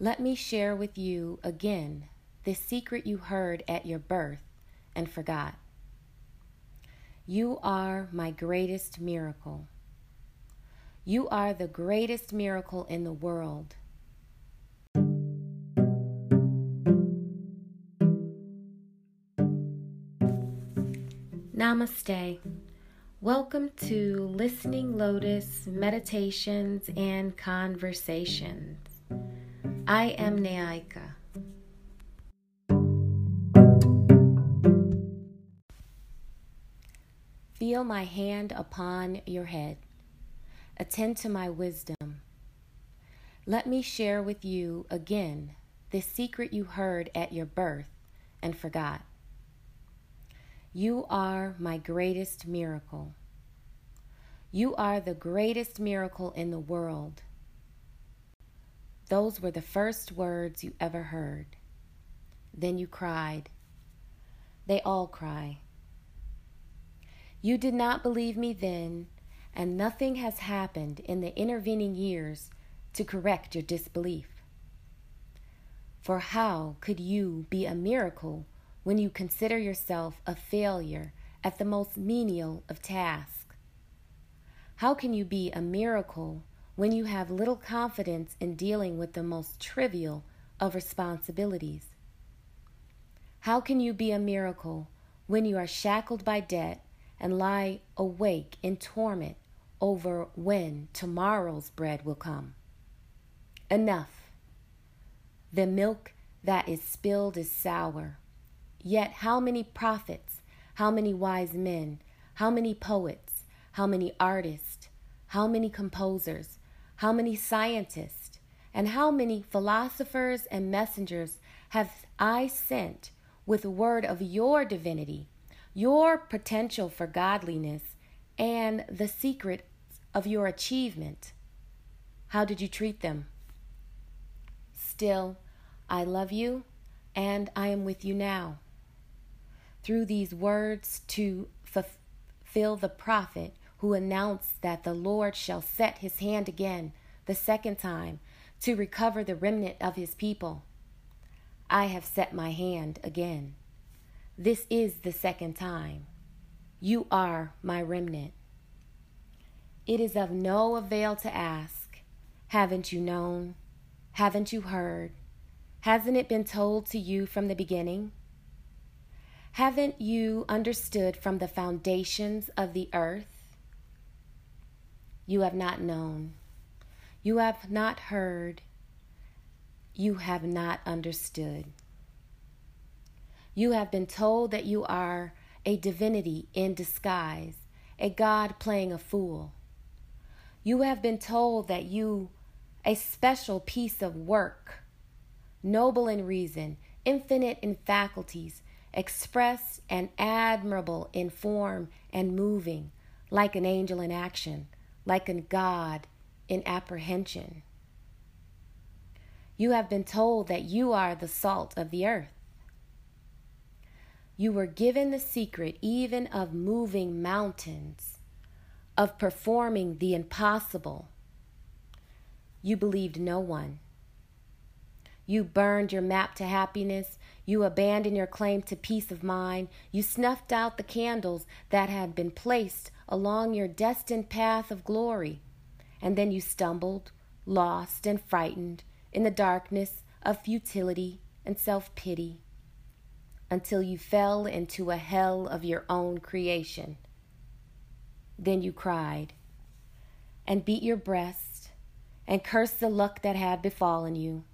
Let me share with you again this secret you heard at your birth and forgot. You are my greatest miracle. You are the greatest miracle in the world. Namaste. Welcome to Listening Lotus Meditations and Conversations. I am Naika. Feel my hand upon your head. Attend to my wisdom. Let me share with you again the secret you heard at your birth and forgot. You are my greatest miracle. You are the greatest miracle in the world. Those were the first words you ever heard. Then you cried. They all cry. You did not believe me then, and nothing has happened in the intervening years to correct your disbelief. For how could you be a miracle when you consider yourself a failure at the most menial of tasks? How can you be a miracle when you have little confidence in dealing with the most trivial of responsibilities? How can you be a miracle when you are shackled by debt and lie awake in torment over when tomorrow's bread will come? Enough. The milk that is spilled is sour. Yet, how many prophets, how many wise men, how many poets, how many artists, how many composers, how many scientists, and how many philosophers and messengers have I sent with word of your divinity, your potential for godliness, and the secret of your achievement? How did you treat them? Still, I love you, and I am with you now. Through these words to fulfill the prophet who announced that the Lord shall set his hand again the second time to recover the remnant of his people. I have set my hand again. This is the second time. You are my remnant. It is of no avail to ask, Haven't you known? Haven't you heard? Hasn't it been told to you from the beginning? Haven't you understood from the foundations of the earth? You have not known. You have not heard. You have not understood. You have been told that you are a divinity in disguise, a God playing a fool. You have been told that you a special piece of work, noble in reason, infinite in faculties, express and admirable in form and moving, like an angel in action, like a God in apprehension. You have been told that you are the salt of the earth. You were given the secret even of moving mountains, of performing the impossible. You believed no one. You burned your map to happiness. You abandoned your claim to peace of mind. You snuffed out the candles that had been placed along your destined path of glory, and then you stumbled, lost, and frightened in the darkness of futility and self pity until you fell into a hell of your own creation. Then you cried and beat your breast and cursed the luck that had befallen you.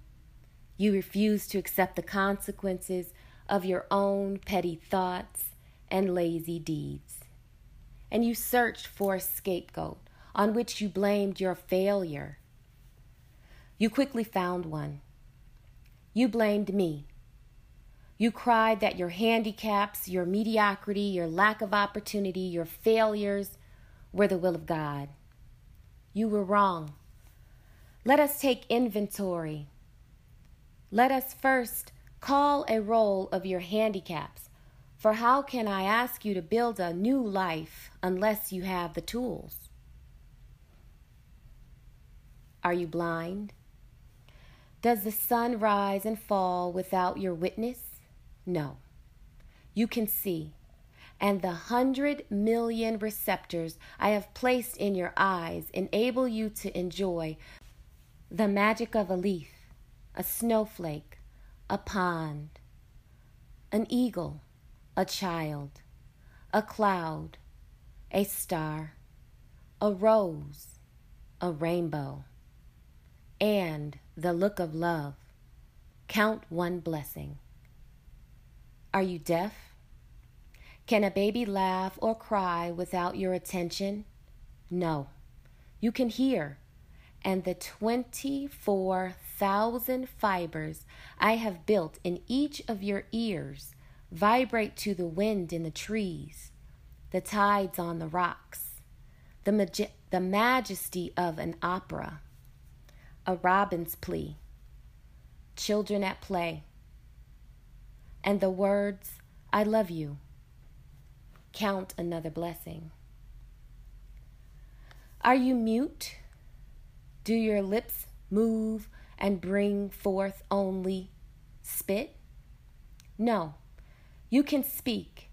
You refused to accept the consequences of your own petty thoughts and lazy deeds and you searched for a scapegoat on which you blamed your failure. You quickly found one. You blamed me. You cried that your handicaps, your mediocrity, your lack of opportunity, your failures were the will of God. You were wrong. Let us take inventory. Let us first call a roll of your handicaps for how can I ask you to build a new life unless you have the tools? Are you blind? Does the sun rise and fall without your witness? No. You can see. And the hundred million receptors I have placed in your eyes enable you to enjoy the magic of a leaf, a snowflake, a pond, an eagle, a child, a cloud, a star, a rose, a rainbow, and the look of love. Count one blessing. Are you deaf? Can a baby laugh or cry without your attention? No. You can hear. And the 24,000 fibers I have built in each of your ears vibrate to the wind in the trees, the tides on the rocks, the, maj- the majesty of an opera, a robin's plea, children at play, and the words, I love you. Count another blessing. Are you mute? Do your lips move and bring forth only spit? No, you can speak,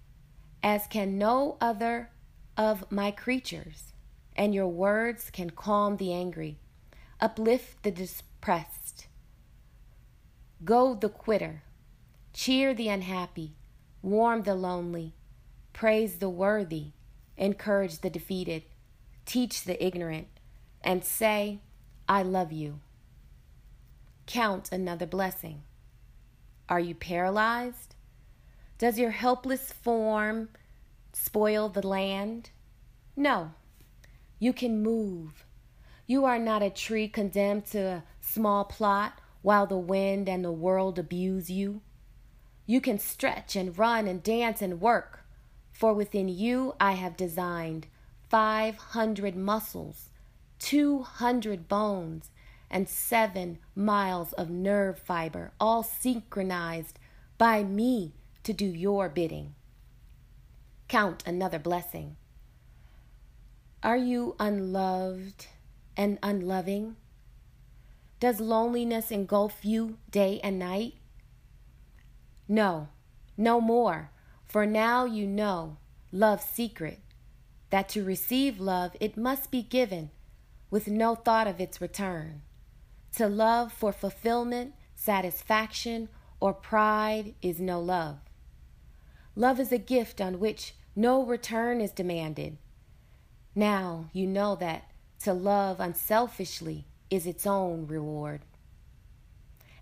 as can no other of my creatures, and your words can calm the angry, uplift the depressed, goad the quitter, cheer the unhappy, warm the lonely, praise the worthy, encourage the defeated, teach the ignorant, and say, I love you. Count another blessing. Are you paralyzed? Does your helpless form spoil the land? No. You can move. You are not a tree condemned to a small plot while the wind and the world abuse you. You can stretch and run and dance and work, for within you I have designed 500 muscles, 200 bones, and seven miles of nerve fiber, all synchronized by me to do your bidding. Count another blessing. Are you unloved and unloving? Does loneliness engulf you day and night? No, no more, for now you know love's secret, that to receive love it must be given with no thought of its return. To love for fulfillment, satisfaction, or pride is no love. Love is a gift on which no return is demanded. Now you know that to love unselfishly is its own reward.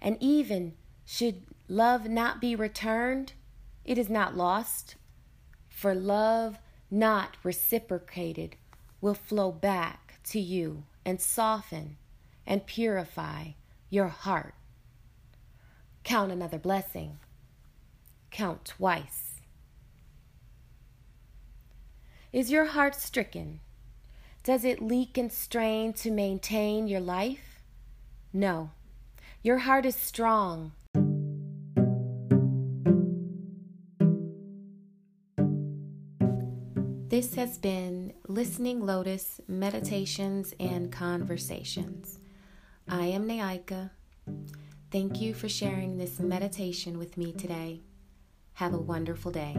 And even should love not be returned, it is not lost, for love not reciprocated will flow back to you and soften and purify your heart. Count another blessing. Count twice. Is your heart stricken? Does it leak and strain to maintain your life? No. Your heart is strong. This has been Listening Lotus Meditations and Conversations. I am Naika. Thank you for sharing this meditation with me today. Have a wonderful day.